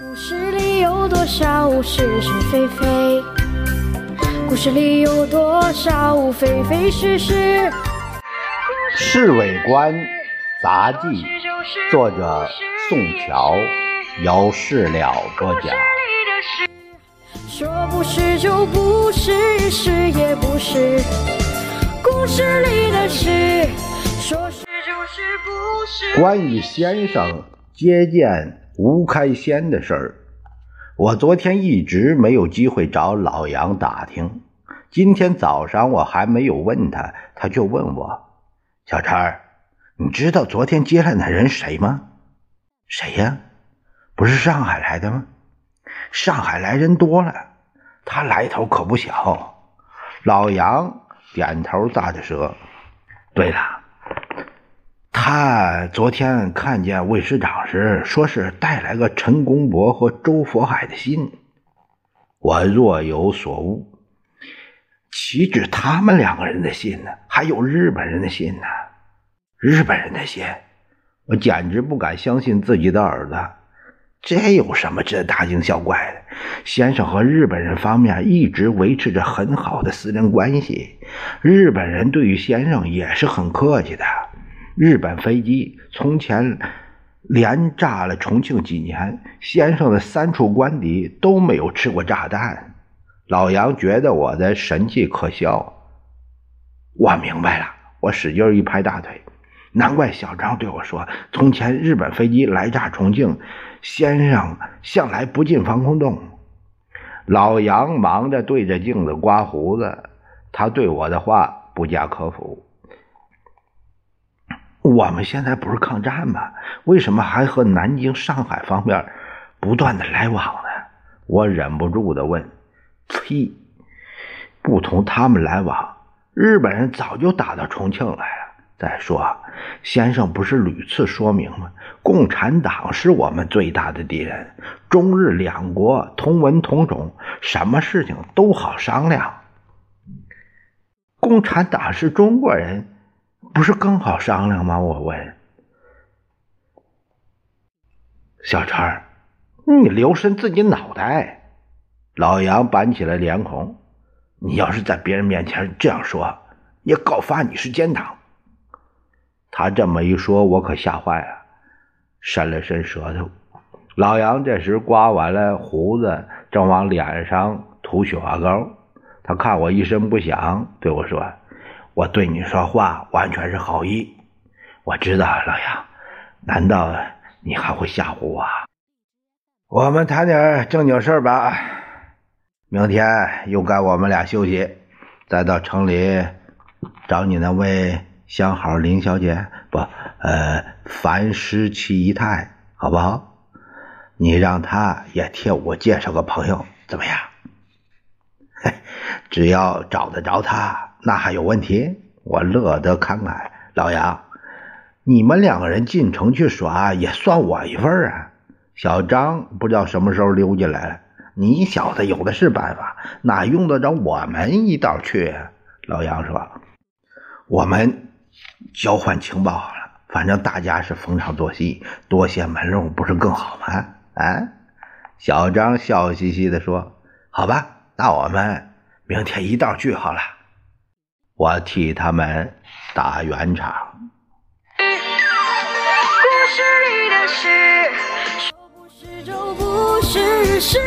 故事里有多少是是非非？故事里有多少非非是是？《侍卫官杂记》作者宋乔，由事了播讲。说不是就不是，是也不是。故事里的事，说是就是不是。关羽先生接见吴开先的事儿，我昨天一直没有机会找老杨打听。今天早上我还没有问他，他就问我：“小陈儿，你知道昨天接来那人谁吗？谁呀？不是上海来的吗？上海来人多了，他来头可不小。”老杨点头咂着舌。对了。他昨天看见魏师长时，说是带来个陈公博和周佛海的信。我若有所悟，岂止他们两个人的信呢？还有日本人的信呢！日本人的信，我简直不敢相信自己的耳朵。这有什么值得大惊小怪的？先生和日本人方面一直维持着很好的私人关系，日本人对于先生也是很客气的。日本飞机从前连炸了重庆几年，先生的三处官邸都没有吃过炸弹。老杨觉得我的神气可笑，我明白了，我使劲一拍大腿，难怪小张对我说，从前日本飞机来炸重庆，先生向来不进防空洞。老杨忙着对着镜子刮胡子，他对我的话不加可否。我们现在不是抗战吗？为什么还和南京、上海方面不断的来往呢？我忍不住的问。呸！不同他们来往，日本人早就打到重庆来了。再说，先生不是屡次说明吗？共产党是我们最大的敌人，中日两国同文同种，什么事情都好商量。共产党是中国人。不是更好商量吗？我问小陈你留神自己脑袋。老杨板起了脸孔。你要是在别人面前这样说，也告发你是奸党。他这么一说，我可吓坏了，伸了伸舌头。老杨这时刮完了胡子，正往脸上涂雪花膏。他看我一声不响，对我说。我对你说话完全是好意，我知道，老杨，难道你还会吓唬我？我们谈点正经事吧。明天又该我们俩休息，再到城里找你那位相好林小姐，不，呃，樊十七姨太，好不好？你让她也替我介绍个朋友，怎么样？嘿，只要找得着她。那还有问题？我乐得慷慨。老杨，你们两个人进城去耍，也算我一份啊。小张不知道什么时候溜进来了，你小子有的是办法，哪用得着我们一道去？老杨说：“我们交换情报好了，反正大家是逢场作戏，多些门路不是更好吗？”啊！小张笑嘻嘻的说：“好吧，那我们明天一道去好了。”我替他们打圆场。故事里的事，说不是就不是，是